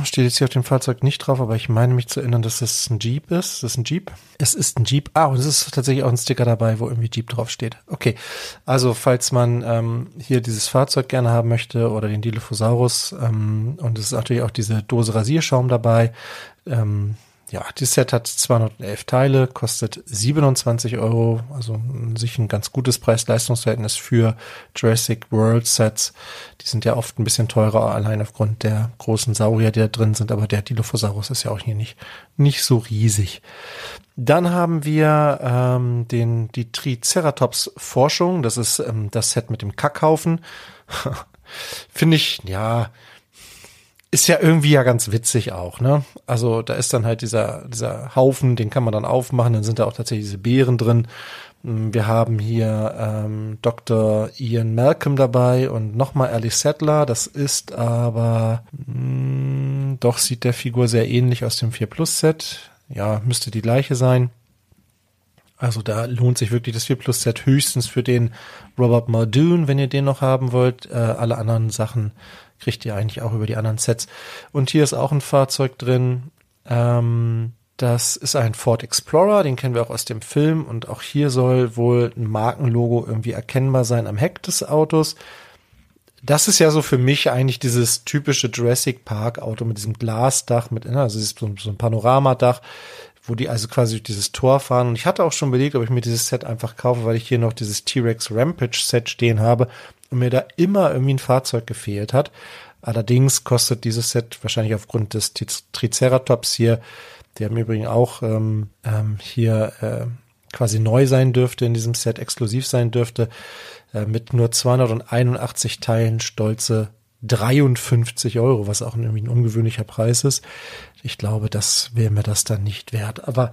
Steht jetzt hier auf dem Fahrzeug nicht drauf, aber ich meine mich zu erinnern, dass es ein Jeep ist. Das ist ein Jeep. Es ist ein Jeep. Ah, und es ist tatsächlich auch ein Sticker dabei, wo irgendwie Jeep drauf steht. Okay. Also, falls man ähm, hier dieses Fahrzeug gerne haben möchte oder den Dilophosaurus, ähm, und es ist natürlich auch diese Dose Rasierschaum dabei, ähm, ja, dieses Set hat 211 Teile, kostet 27 Euro, also sich ein ganz gutes Preis-Leistungsverhältnis für Jurassic World Sets. Die sind ja oft ein bisschen teurer, allein aufgrund der großen Saurier, die da drin sind, aber der Dilophosaurus ist ja auch hier nicht, nicht so riesig. Dann haben wir ähm, den, die Triceratops Forschung, das ist ähm, das Set mit dem Kackhaufen. Finde ich, ja, ist ja irgendwie ja ganz witzig auch, ne? Also da ist dann halt dieser, dieser Haufen, den kann man dann aufmachen, dann sind da auch tatsächlich diese Beeren drin. Mm, wir haben hier ähm, Dr. Ian Malcolm dabei und nochmal Alice Settler. Das ist aber mh, mm, doch sieht der Figur sehr ähnlich aus dem 4 Plus Set. Ja, müsste die gleiche sein. Also da lohnt sich wirklich das 4 Plus Set höchstens für den Robert Muldoon, wenn ihr den noch haben wollt. Äh, alle anderen Sachen kriegt ihr eigentlich auch über die anderen Sets. Und hier ist auch ein Fahrzeug drin. Ähm, das ist ein Ford Explorer, den kennen wir auch aus dem Film. Und auch hier soll wohl ein Markenlogo irgendwie erkennbar sein am Heck des Autos. Das ist ja so für mich eigentlich dieses typische Jurassic Park Auto mit diesem Glasdach, mit, ne, also so, ein Panoramadach, wo die also quasi durch dieses Tor fahren. Und ich hatte auch schon überlegt, ob ich mir dieses Set einfach kaufe, weil ich hier noch dieses T-Rex Rampage Set stehen habe und mir da immer irgendwie ein Fahrzeug gefehlt hat. Allerdings kostet dieses Set wahrscheinlich aufgrund des Triceratops hier, der im Übrigen auch ähm, ähm, hier äh, quasi neu sein dürfte, in diesem Set exklusiv sein dürfte, äh, mit nur 281 Teilen stolze 53 Euro, was auch irgendwie ein ungewöhnlicher Preis ist. Ich glaube, das wäre mir das dann nicht wert. Aber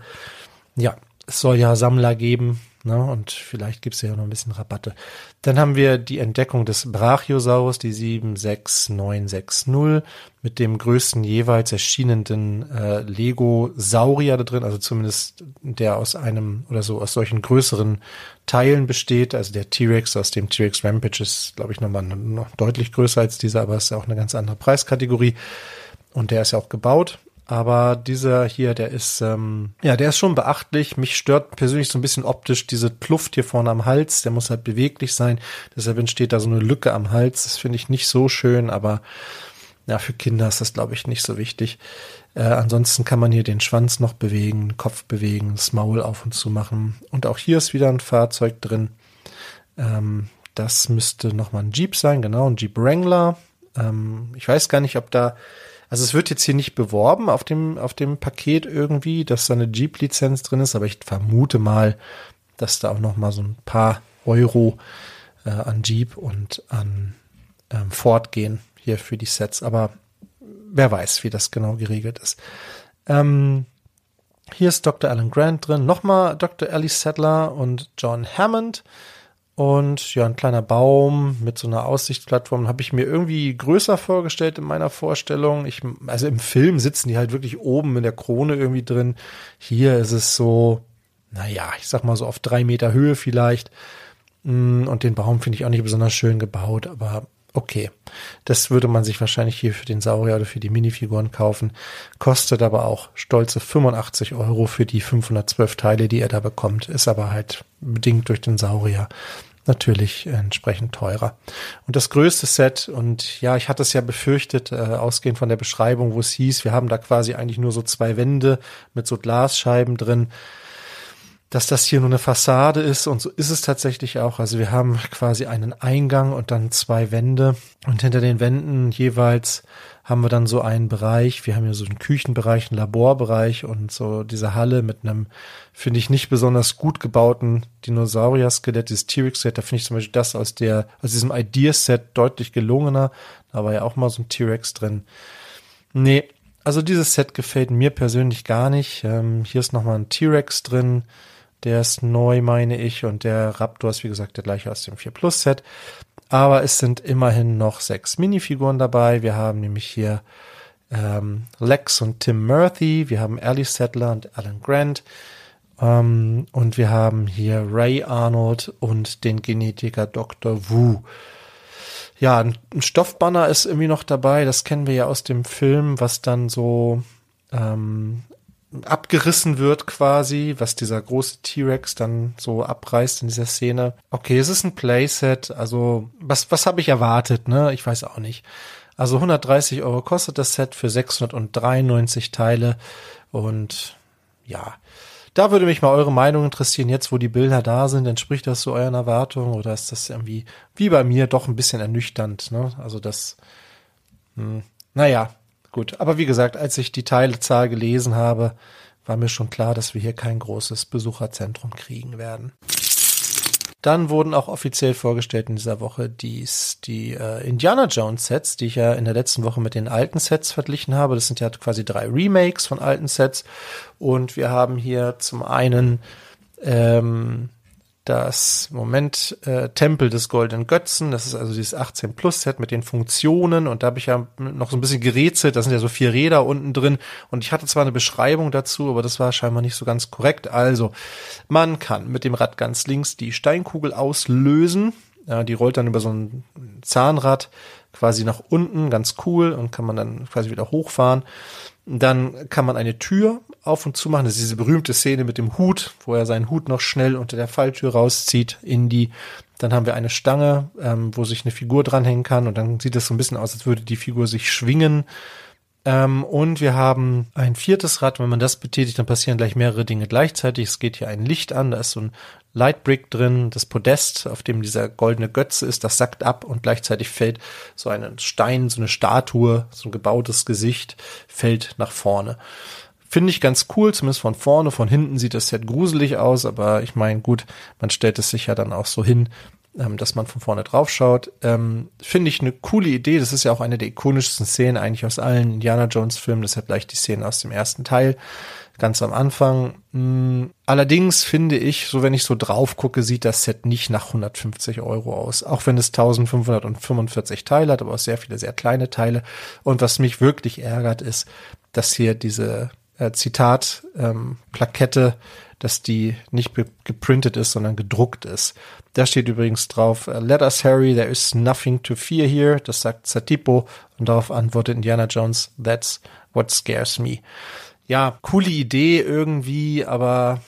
ja, es soll ja Sammler geben, Ne? Und vielleicht gibt's ja noch ein bisschen Rabatte. Dann haben wir die Entdeckung des Brachiosaurus, die 76960, mit dem größten jeweils erschienenen äh, Lego-Saurier da drin, also zumindest der aus einem oder so aus solchen größeren Teilen besteht. Also der T-Rex aus dem T-Rex Rampage ist, glaube ich, nochmal noch deutlich größer als dieser, aber ist ja auch eine ganz andere Preiskategorie. Und der ist ja auch gebaut. Aber dieser hier, der ist, ähm, ja, der ist schon beachtlich. Mich stört persönlich so ein bisschen optisch diese Kluft hier vorne am Hals. Der muss halt beweglich sein. Deshalb entsteht da so eine Lücke am Hals. Das finde ich nicht so schön, aber ja, für Kinder ist das, glaube ich, nicht so wichtig. Äh, ansonsten kann man hier den Schwanz noch bewegen, Kopf bewegen, das Maul auf und zu machen. Und auch hier ist wieder ein Fahrzeug drin. Ähm, das müsste nochmal ein Jeep sein, genau, ein Jeep Wrangler. Ähm, ich weiß gar nicht, ob da, also es wird jetzt hier nicht beworben auf dem, auf dem Paket irgendwie, dass da eine Jeep-Lizenz drin ist, aber ich vermute mal, dass da auch nochmal so ein paar Euro äh, an Jeep und an ähm, Ford gehen hier für die Sets. Aber wer weiß, wie das genau geregelt ist. Ähm, hier ist Dr. Alan Grant drin, nochmal Dr. Ellie Sadler und John Hammond. Und ja, ein kleiner Baum mit so einer Aussichtsplattform habe ich mir irgendwie größer vorgestellt in meiner Vorstellung. Ich, also im Film sitzen die halt wirklich oben in der Krone irgendwie drin. Hier ist es so, naja, ich sag mal so auf drei Meter Höhe vielleicht. Mm, und den Baum finde ich auch nicht besonders schön gebaut, aber okay. Das würde man sich wahrscheinlich hier für den Saurier oder für die Minifiguren kaufen. Kostet aber auch stolze 85 Euro für die 512 Teile, die er da bekommt. Ist aber halt bedingt durch den Saurier natürlich entsprechend teurer. Und das größte Set, und ja, ich hatte es ja befürchtet, äh, ausgehend von der Beschreibung, wo es hieß, wir haben da quasi eigentlich nur so zwei Wände mit so Glasscheiben drin dass das hier nur eine Fassade ist und so ist es tatsächlich auch. Also wir haben quasi einen Eingang und dann zwei Wände und hinter den Wänden jeweils haben wir dann so einen Bereich. Wir haben hier so einen Küchenbereich, einen Laborbereich und so diese Halle mit einem, finde ich, nicht besonders gut gebauten Dinosaurier-Skelett, dieses T-Rex-Set. Da finde ich zum Beispiel das aus der, aus diesem Ideas-Set deutlich gelungener. Da war ja auch mal so ein T-Rex drin. Nee, also dieses Set gefällt mir persönlich gar nicht. Ähm, hier ist nochmal ein T-Rex drin. Der ist neu, meine ich. Und der Raptor ist, wie gesagt, der gleiche aus dem 4 Plus Set. Aber es sind immerhin noch sechs Minifiguren dabei. Wir haben nämlich hier ähm, Lex und Tim Murphy. Wir haben Ellie Settler und Alan Grant. Ähm, und wir haben hier Ray Arnold und den Genetiker Dr. Wu. Ja, ein Stoffbanner ist irgendwie noch dabei. Das kennen wir ja aus dem Film, was dann so ähm, abgerissen wird quasi, was dieser große T-Rex dann so abreißt in dieser Szene. Okay, es ist ein Playset, also was, was habe ich erwartet, ne? Ich weiß auch nicht. Also 130 Euro kostet das Set für 693 Teile und ja, da würde mich mal eure Meinung interessieren, jetzt wo die Bilder da sind, entspricht das so euren Erwartungen oder ist das irgendwie wie bei mir doch ein bisschen ernüchternd, ne? Also das, hm, naja, Gut, aber wie gesagt, als ich die Teilezahl gelesen habe, war mir schon klar, dass wir hier kein großes Besucherzentrum kriegen werden. Dann wurden auch offiziell vorgestellt in dieser Woche dies, die äh, Indiana Jones Sets, die ich ja in der letzten Woche mit den alten Sets verglichen habe. Das sind ja quasi drei Remakes von alten Sets. Und wir haben hier zum einen ähm, das Moment äh, Tempel des Goldenen Götzen. Das ist also dieses 18 Plus Set mit den Funktionen und da habe ich ja noch so ein bisschen gerätselt. Da sind ja so vier Räder unten drin und ich hatte zwar eine Beschreibung dazu, aber das war scheinbar nicht so ganz korrekt. Also man kann mit dem Rad ganz links die Steinkugel auslösen. Ja, die rollt dann über so ein Zahnrad quasi nach unten, ganz cool und kann man dann quasi wieder hochfahren. Dann kann man eine Tür auf und zu machen. Das ist diese berühmte Szene mit dem Hut, wo er seinen Hut noch schnell unter der Falltür rauszieht in die. Dann haben wir eine Stange, ähm, wo sich eine Figur dranhängen kann und dann sieht es so ein bisschen aus, als würde die Figur sich schwingen. Ähm, und wir haben ein viertes Rad. Wenn man das betätigt, dann passieren gleich mehrere Dinge gleichzeitig. Es geht hier ein Licht an, da ist so ein Lightbrick drin, das Podest, auf dem dieser goldene Götze ist, das sackt ab und gleichzeitig fällt so ein Stein, so eine Statue, so ein gebautes Gesicht, fällt nach vorne. Finde ich ganz cool, zumindest von vorne. Von hinten sieht das Set gruselig aus, aber ich meine, gut, man stellt es sich ja dann auch so hin, ähm, dass man von vorne drauf schaut. Ähm, Finde ich eine coole Idee. Das ist ja auch eine der ikonischsten Szenen eigentlich aus allen Indiana Jones Filmen. Das hat gleich die Szene aus dem ersten Teil ganz am Anfang. Hm, allerdings finde ich, so wenn ich so drauf gucke, sieht das Set nicht nach 150 Euro aus. Auch wenn es 1545 Teile hat, aber auch sehr viele sehr kleine Teile. Und was mich wirklich ärgert, ist, dass hier diese äh, Zitat ähm, Plakette, dass die nicht geprintet ist, sondern gedruckt ist. Da steht übrigens drauf, äh, Let us Harry, there is nothing to fear here. Das sagt Satipo und darauf antwortet Indiana Jones, that's what scares me ja, coole Idee irgendwie, aber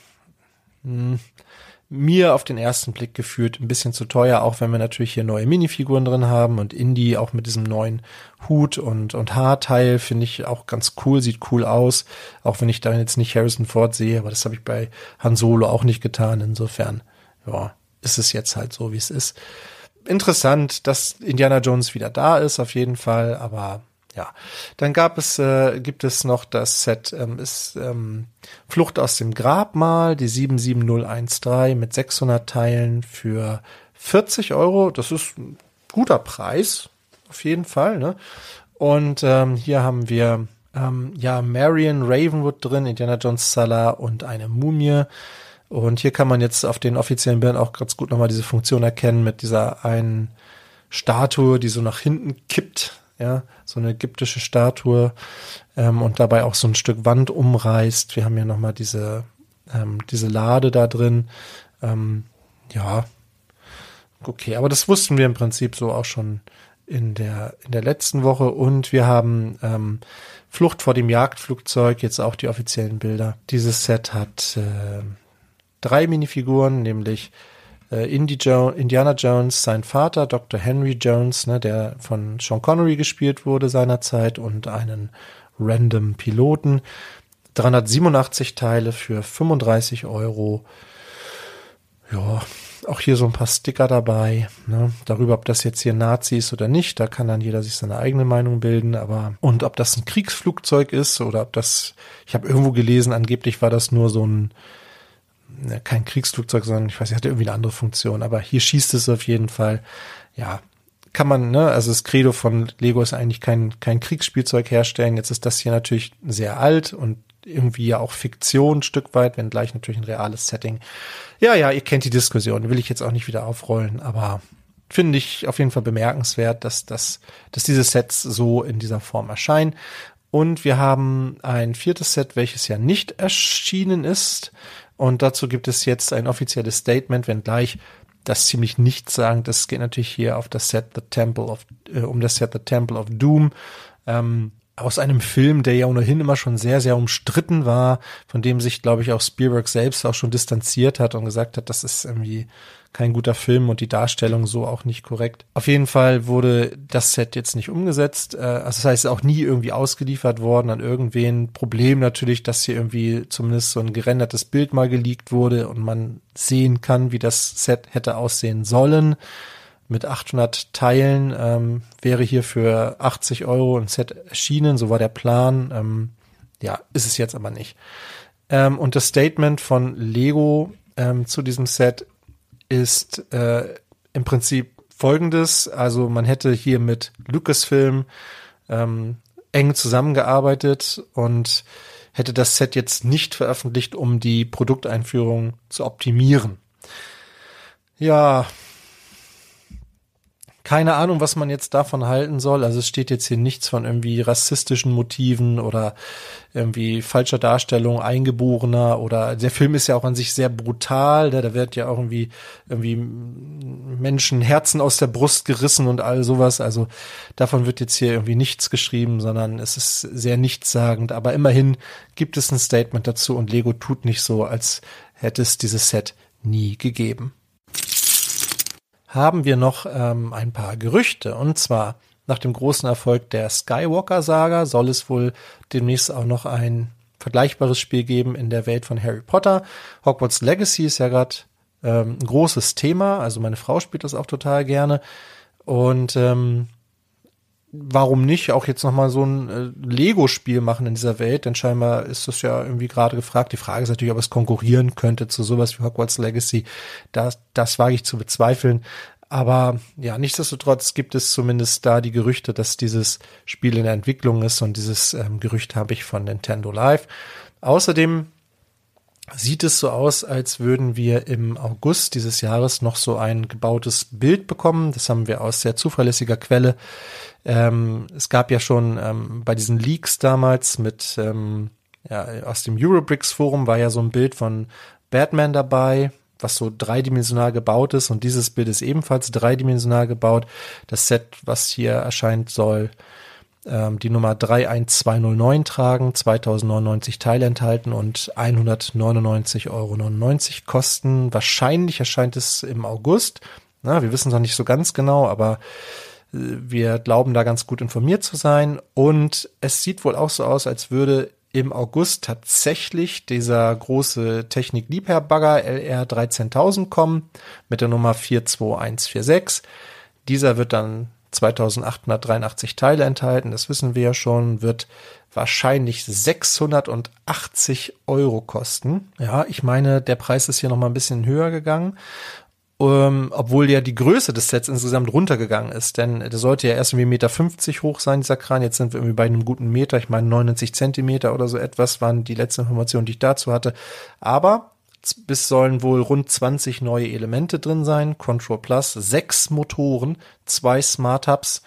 mh, hm, mir auf den ersten Blick geführt ein bisschen zu teuer, auch wenn wir natürlich hier neue Minifiguren drin haben und Indie auch mit diesem neuen Hut und, und Haarteil finde ich auch ganz cool, sieht cool aus, auch wenn ich da jetzt nicht Harrison Ford sehe, aber das habe ich bei Han Solo auch nicht getan, insofern, ja, ist es jetzt halt so, wie es ist. Interessant, dass Indiana Jones wieder da ist, auf jeden Fall, aber ja. Dann gab es, äh, gibt es noch das Set, ähm, ist ähm, Flucht aus dem Grabmal, die 77013 mit 600 Teilen für 40 Euro. Das ist ein guter Preis, auf jeden Fall. Ne? Und ähm, hier haben wir ähm, ja Marion Ravenwood drin, Indiana Jones Salah und eine Mumie. Und hier kann man jetzt auf den offiziellen Bildern auch ganz gut nochmal diese Funktion erkennen mit dieser einen Statue, die so nach hinten kippt, ja, so eine ägyptische Statue ähm, und dabei auch so ein Stück Wand umreißt. Wir haben hier nochmal diese, ähm, diese Lade da drin. Ähm, ja, okay, aber das wussten wir im Prinzip so auch schon in der, in der letzten Woche und wir haben ähm, Flucht vor dem Jagdflugzeug, jetzt auch die offiziellen Bilder. Dieses Set hat äh, drei Minifiguren, nämlich äh, Indy jo Indiana Jones, sein Vater, Dr. Henry Jones, ne, der von Sean Connery gespielt wurde seinerzeit und einen random Piloten. 387 Teile für 35 Euro. Ja, auch hier so ein paar Sticker dabei, ne, darüber, ob das jetzt hier Nazi ist oder nicht. Da kann dann jeder sich seine eigene Meinung bilden. Aber und ob das ein Kriegsflugzeug ist oder ob das, ich habe irgendwo gelesen, angeblich war das nur so ein kein Kriegsflugzeug, sondern ich weiß, nicht, hatte irgendwie eine andere Funktion. Aber hier schießt es auf jeden Fall. Ja, kann man, ne, also das Credo von Lego ist eigentlich kein, kein Kriegsspielzeug herstellen. Jetzt ist das hier natürlich sehr alt und irgendwie ja auch Fiktion ein Stück weit, wenn gleich natürlich ein reales Setting. Ja, ja, ihr kennt die Diskussion, will ich jetzt auch nicht wieder aufrollen, aber finde ich auf jeden Fall bemerkenswert, dass, dass, dass diese Sets so in dieser Form erscheinen. Und wir haben ein viertes Set, welches ja nicht erschienen ist. Und dazu gibt es jetzt ein offizielles Statement, wenngleich das ziemlich nichtssagend ist. Es geht natürlich hier auf das Set The Temple of, äh, um das Set The Temple of Doom. Ähm, aus einem Film, der ja ohnehin immer schon sehr, sehr umstritten war, von dem sich, glaube ich, auch Spielberg selbst auch schon distanziert hat und gesagt hat, das ist irgendwie kein guter Film und die Darstellung so auch nicht korrekt. Auf jeden Fall wurde das Set jetzt nicht umgesetzt. Äh, also das heißt auch nie irgendwie ausgeliefert worden an irgendwen. Problem natürlich, dass hier irgendwie zumindest so ein gerendertes Bild mal geleakt wurde und man sehen kann, wie das Set hätte aussehen sollen. Mit 800 Teilen ähm, wäre hier für 80 Euro ein Set erschienen, so war der Plan. Ähm, ja, ist es jetzt aber nicht. Ähm, und das Statement von Lego ähm, zu diesem Set ist äh, im Prinzip folgendes. Also man hätte hier mit Lucasfilm ähm, eng zusammengearbeitet und hätte das Set jetzt nicht veröffentlicht, um die Produkteinführung zu optimieren. Ja, keine Ahnung, was man jetzt davon halten soll. Also es steht jetzt hier nichts von irgendwie rassistischen Motiven oder irgendwie falscher Darstellung Eingeborener oder der Film ist ja auch an sich sehr brutal. Da, da wird ja auch irgendwie irgendwie Menschen Herzen aus der Brust gerissen und all sowas. Also davon wird jetzt hier irgendwie nichts geschrieben, sondern es ist sehr nichtssagend. Aber immerhin gibt es ein Statement dazu und Lego tut nicht so, als hätte es dieses Set nie gegeben haben wir noch ähm, ein paar Gerüchte. Und zwar nach dem großen Erfolg der Skywalker-Saga soll es wohl demnächst auch noch ein vergleichbares Spiel geben in der Welt von Harry Potter. Hogwarts Legacy ist ja gerade ähm, ein großes Thema. Also meine Frau spielt das auch total gerne. Und ähm, warum nicht auch jetzt nochmal so ein äh, Lego-Spiel machen in dieser Welt? Denn scheinbar ist das ja irgendwie gerade gefragt. Die Frage ist natürlich, ob es konkurrieren könnte zu sowas wie Hogwarts Legacy. Das, das wage ich zu bezweifeln. Aber ja, nichtsdestotrotz gibt es zumindest da die Gerüchte, dass dieses Spiel in der Entwicklung ist und dieses ähm, Gerücht habe ich von Nintendo Live. Außerdem sieht es so aus, als würden wir im August dieses Jahres noch so ein gebautes Bild bekommen. Das haben wir aus sehr zuverlässiger Quelle. Ähm, es gab ja schon ähm, bei diesen Leaks damals mit ähm, ja, aus dem Eurobricks Forum war ja so ein Bild von Batman dabei, was so dreidimensional gebaut ist und dieses Bild ist ebenfalls dreidimensional gebaut. Das Set, was hier erscheint, soll ähm, die Nummer 31209 tragen, 2099 Teile enthalten und 199,99 Euro kosten. Wahrscheinlich erscheint es im August. Na, wir wissen es noch nicht so ganz genau, aber äh, wir glauben da ganz gut informiert zu sein. Und es sieht wohl auch so aus, als würde im August tatsächlich dieser große Technik-Liebherr-Bagger LR 13000 kommen mit der Nummer 42146. Dieser wird dann 2883 Teile enthalten, das wissen wir ja schon, wird wahrscheinlich 680 Euro kosten. Ja, ich meine, der Preis ist hier noch mal ein bisschen höher gegangen ähm, obwohl ja die Größe des Sets insgesamt runtergegangen ist. Denn der sollte ja erst irgendwie Meter 50 hoch sein, dieser Kran. Jetzt sind wir irgendwie bei einem guten Meter. Ich meine 99 Zentimeter oder so etwas waren die letzten Informationen, die ich dazu hatte. Aber bis sollen wohl rund 20 neue Elemente drin sein. Control Plus, sechs Motoren, zwei Smart Hubs.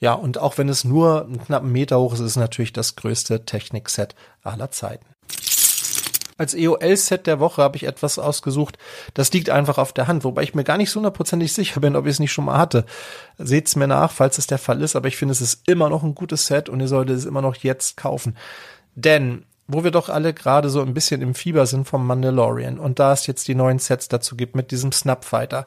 Ja, und auch wenn es nur einen knappen Meter hoch ist, ist es natürlich das größte Technik-Set aller Zeiten. Als EOL-Set der Woche habe ich etwas ausgesucht. Das liegt einfach auf der Hand, wobei ich mir gar nicht so hundertprozentig sicher bin, ob ich es nicht schon mal hatte. Seht's mir nach, falls es der Fall ist, aber ich finde, es ist immer noch ein gutes Set und ihr solltet es immer noch jetzt kaufen. Denn wo wir doch alle gerade so ein bisschen im Fieber sind vom Mandalorian. Und da es jetzt die neuen Sets dazu gibt mit diesem Snapfighter,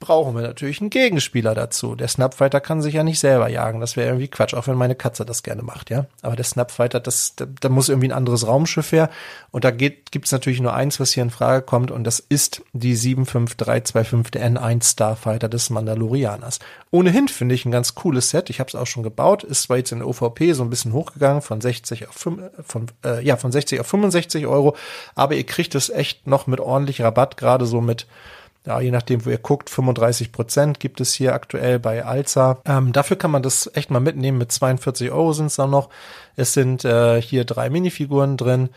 brauchen wir natürlich einen Gegenspieler dazu. Der Snapfighter kann sich ja nicht selber jagen. Das wäre irgendwie Quatsch, auch wenn meine Katze das gerne macht, ja. Aber der Snapfighter, das, da, da muss irgendwie ein anderes Raumschiff her. Und da geht, gibt's natürlich nur eins, was hier in Frage kommt, und das ist die 75325 der N1 Starfighter des Mandalorianers. Ohnehin finde ich ein ganz cooles Set. Ich habe es auch schon gebaut. Ist zwar jetzt in OVP so ein bisschen hochgegangen von 60 auf 5, von äh, ja von 60 auf 65 Euro, aber ihr kriegt es echt noch mit ordentlich Rabatt, gerade so mit ja, je nachdem, wo ihr guckt, 35 Prozent gibt es hier aktuell bei Alza. Ähm, dafür kann man das echt mal mitnehmen. Mit 42 Euro sind es dann noch. Es sind äh, hier drei Minifiguren drin,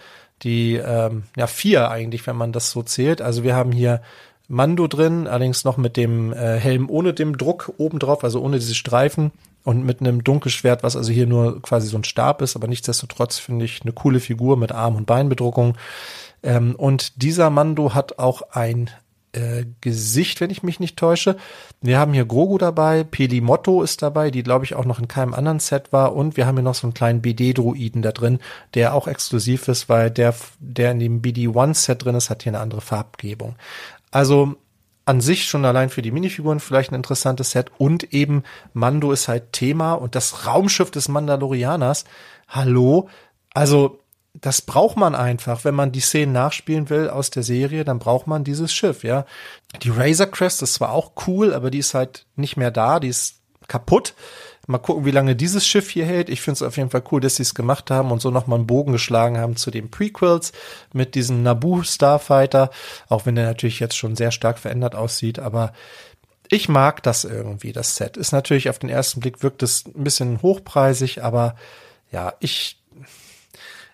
die, ähm, ja, vier eigentlich, wenn man das so zählt. Also wir haben hier Mando drin, allerdings noch mit dem äh, Helm ohne dem Druck obendrauf, also ohne diese Streifen und mit einem Dunkelschwert, was also hier nur quasi so ein Stab ist, aber nichtsdestotrotz finde ich eine coole Figur mit Arm- und Beinbedruckung. Ähm, und dieser Mando hat auch ein äh, Gesicht, wenn ich mich nicht täusche. Wir haben hier Grogu dabei, Pelimotto ist dabei, die glaube ich auch noch in keinem anderen Set war und wir haben hier noch so einen kleinen BD-Druiden da drin, der auch exklusiv ist, weil der, der in dem BD-1-Set drin ist, hat hier eine andere Farbgebung. Also an sich schon allein für die Minifiguren vielleicht ein interessantes Set und eben Mando ist halt Thema und das Raumschiff des Mandalorianers. Hallo, also das braucht man einfach, wenn man die Szenen nachspielen will aus der Serie, dann braucht man dieses Schiff, ja. Die Razor Crest ist zwar auch cool, aber die ist halt nicht mehr da, die ist kaputt. Mal gucken, wie lange dieses Schiff hier hält. Ich finde es auf jeden Fall cool, dass sie es gemacht haben und so nochmal einen Bogen geschlagen haben zu den Prequels mit diesem Naboo Starfighter, auch wenn der natürlich jetzt schon sehr stark verändert aussieht, aber ich mag das irgendwie, das Set. Ist natürlich auf den ersten Blick wirkt es ein bisschen hochpreisig, aber ja, ich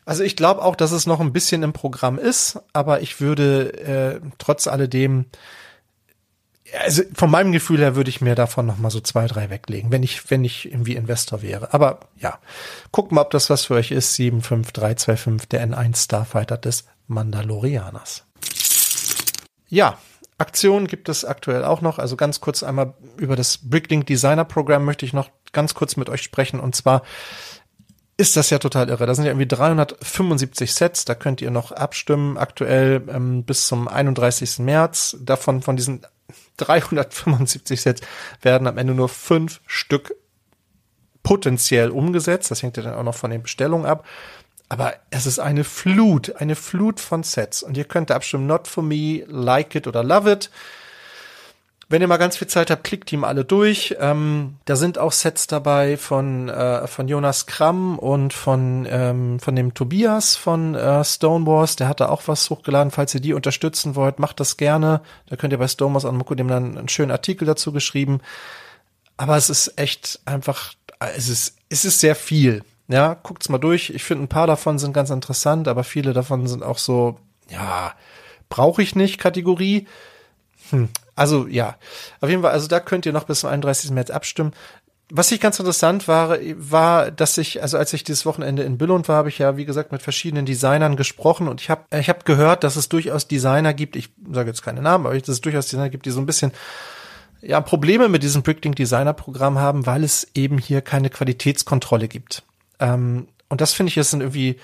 also ich glaube auch, dass es noch ein bisschen im Programm ist, aber ich würde äh, trotz alledem, also von meinem Gefühl her würde ich mir davon noch mal so zwei, drei weglegen, wenn ich, wenn ich irgendwie Investor wäre. Aber ja, guckt mal, ob das was für euch ist. 75325, der N1 Starfighter des Mandalorianers. Ja, Aktionen gibt es aktuell auch noch. Also ganz kurz einmal über das Bricklink Designer Programm möchte ich noch ganz kurz mit euch sprechen. Und zwar ist das ja total irre. Da sind ja irgendwie 375 Sets, da könnt ihr noch abstimmen, aktuell ähm, bis zum 31. März. Davon, von diesen 375 Sets werden am Ende nur fünf Stück potenziell umgesetzt. Das hängt ja dann auch noch von den Bestellungen ab. Aber es ist eine Flut, eine Flut von Sets. Und ihr könnt da abstimmen, not for me, like it oder love it. Wenn ihr mal ganz viel Zeit habt, klickt mal alle durch. Ähm, da sind auch Sets dabei von äh, von Jonas Kramm und von ähm, von dem Tobias von äh, Stonewars. Der hat da auch was hochgeladen. Falls ihr die unterstützen wollt, macht das gerne. Da könnt ihr bei Stonewars an Moko dem dann einen schönen Artikel dazu geschrieben. Aber es ist echt einfach, es ist es ist sehr viel. Ja, guckt's mal durch. Ich finde ein paar davon sind ganz interessant, aber viele davon sind auch so, ja, brauche ich nicht Kategorie. Hm. Also ja, auf jeden Fall, also da könnt ihr noch bis zum 31. März abstimmen. Was ich ganz interessant war, war, dass ich, also als ich dieses Wochenende in Billund war, habe ich ja, wie gesagt, mit verschiedenen Designern gesprochen und ich habe ich hab gehört, dass es durchaus Designer gibt, ich sage jetzt keine Namen, aber dass es durchaus Designer gibt, die so ein bisschen ja, Probleme mit diesem Bricklink Designer Programm haben, weil es eben hier keine Qualitätskontrolle gibt. Ähm, und das finde ich ist irgendwie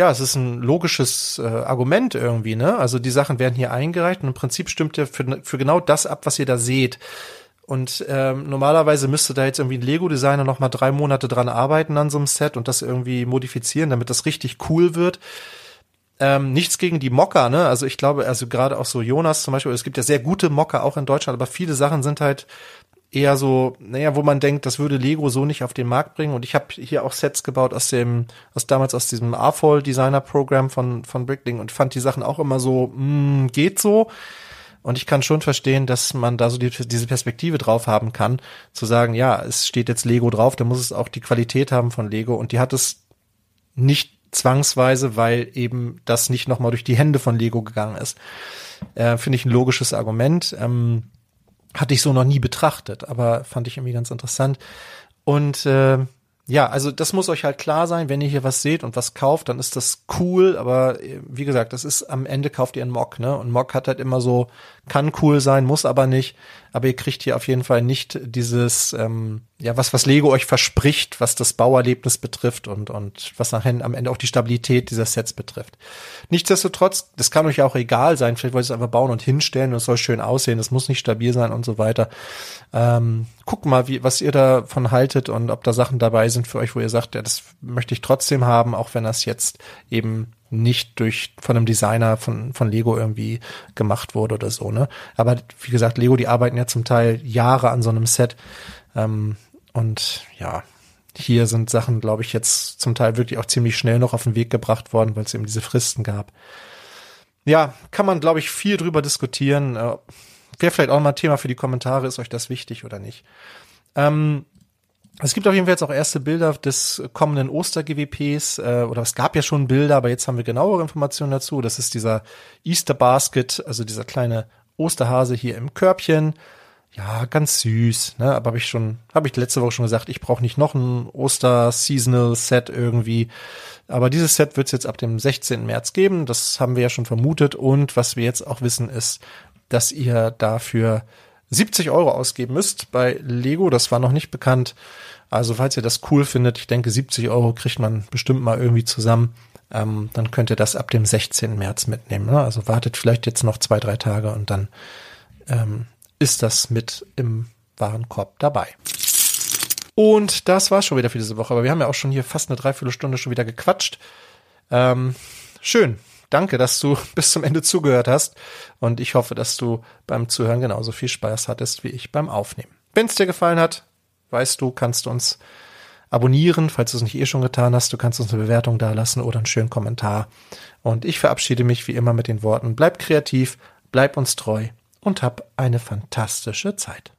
ja, es ist ein logisches äh, Argument irgendwie, ne? Also die Sachen werden hier eingereicht und im Prinzip stimmt er für, für genau das ab, was ihr da seht. Und ähm, normalerweise müsste da jetzt irgendwie ein Lego-Designer noch mal drei Monate dran arbeiten an so einem Set und das irgendwie modifizieren, damit das richtig cool wird. Ähm, nichts gegen die Mocker, ne? Also ich glaube, also gerade auch so Jonas zum Beispiel, es gibt ja sehr gute Mocker auch in Deutschland, aber viele Sachen sind halt eher so, naja, wo man denkt, das würde Lego so nicht auf den Markt bringen. Und ich habe hier auch Sets gebaut aus dem, aus damals aus diesem AFOL Designer Programm von, von Brickling und fand die Sachen auch immer so, mh, geht so. Und ich kann schon verstehen, dass man da so die, diese Perspektive drauf haben kann, zu sagen, ja, es steht jetzt Lego drauf, dann muss es auch die Qualität haben von Lego und die hat es nicht zwangsweise, weil eben das nicht nochmal durch die Hände von Lego gegangen ist. Äh, Finde ich ein logisches Argument. Ähm, hatte ich so noch nie betrachtet, aber fand ich irgendwie ganz interessant. Und äh, ja, also das muss euch halt klar sein, wenn ihr hier was seht und was kauft, dann ist das cool, aber äh, wie gesagt, das ist am Ende kauft ihr einen Mock, ne? Und Mock hat halt immer so, kann cool sein, muss aber nicht, aber ihr kriegt hier auf jeden Fall nicht dieses, ähm, ja, was, was Lego euch verspricht, was das Bauerlebnis betrifft und, und was nachher am Ende auch die Stabilität dieser Sets betrifft. Nichtsdestotrotz, das kann euch ja auch egal sein, vielleicht wollt ihr es einfach bauen und hinstellen und es soll schön aussehen, es muss nicht stabil sein und so weiter. Ähm, guckt mal, wie, was ihr davon haltet und ob da Sachen dabei sind für euch, wo ihr sagt, ja, das möchte ich trotzdem haben, auch wenn das jetzt eben nicht durch von einem Designer von von Lego irgendwie gemacht wurde oder so ne? Aber wie gesagt Lego die arbeiten ja zum Teil Jahre an so einem Set ähm, und ja hier sind Sachen glaube ich jetzt zum Teil wirklich auch ziemlich schnell noch auf den Weg gebracht worden weil es eben diese Fristen gab. Ja kann man glaube ich viel drüber diskutieren. Äh, wäre vielleicht auch mal Thema für die Kommentare ist euch das wichtig oder nicht? Ähm, es gibt auf jeden Fall jetzt auch erste Bilder des kommenden Oster-GWPs, äh, oder es gab ja schon Bilder, aber jetzt haben wir genauere Informationen dazu. Das ist dieser Easter Basket, also dieser kleine Osterhase hier im Körbchen. Ja, ganz süß, ne? Aber habe ich schon, habe ich letzte Woche schon gesagt, ich brauche nicht noch ein Oster-Seasonal-Set irgendwie. Aber dieses Set wird es jetzt ab dem 16. März geben. Das haben wir ja schon vermutet. Und was wir jetzt auch wissen, ist, dass ihr dafür 70 Euro ausgeben müsst bei Lego. Das war noch nicht bekannt. Also falls ihr das cool findet, ich denke 70 Euro kriegt man bestimmt mal irgendwie zusammen. Ähm, dann könnt ihr das ab dem 16. März mitnehmen. Ne? Also wartet vielleicht jetzt noch zwei, drei Tage und dann ähm, ist das mit im Warenkorb dabei. Und das war's schon wieder für diese Woche. Aber wir haben ja auch schon hier fast eine Dreiviertelstunde schon wieder gequatscht. Ähm, schön. Danke, dass du bis zum Ende zugehört hast. Und ich hoffe, dass du beim Zuhören genauso viel Spaß hattest wie ich beim Aufnehmen. Wenn es dir gefallen hat, weißt du, kannst du uns abonnieren, falls du es nicht eh schon getan hast. Du kannst uns eine Bewertung da lassen oder einen schönen Kommentar. Und ich verabschiede mich wie immer mit den Worten, bleib kreativ, bleib uns treu und hab eine fantastische Zeit.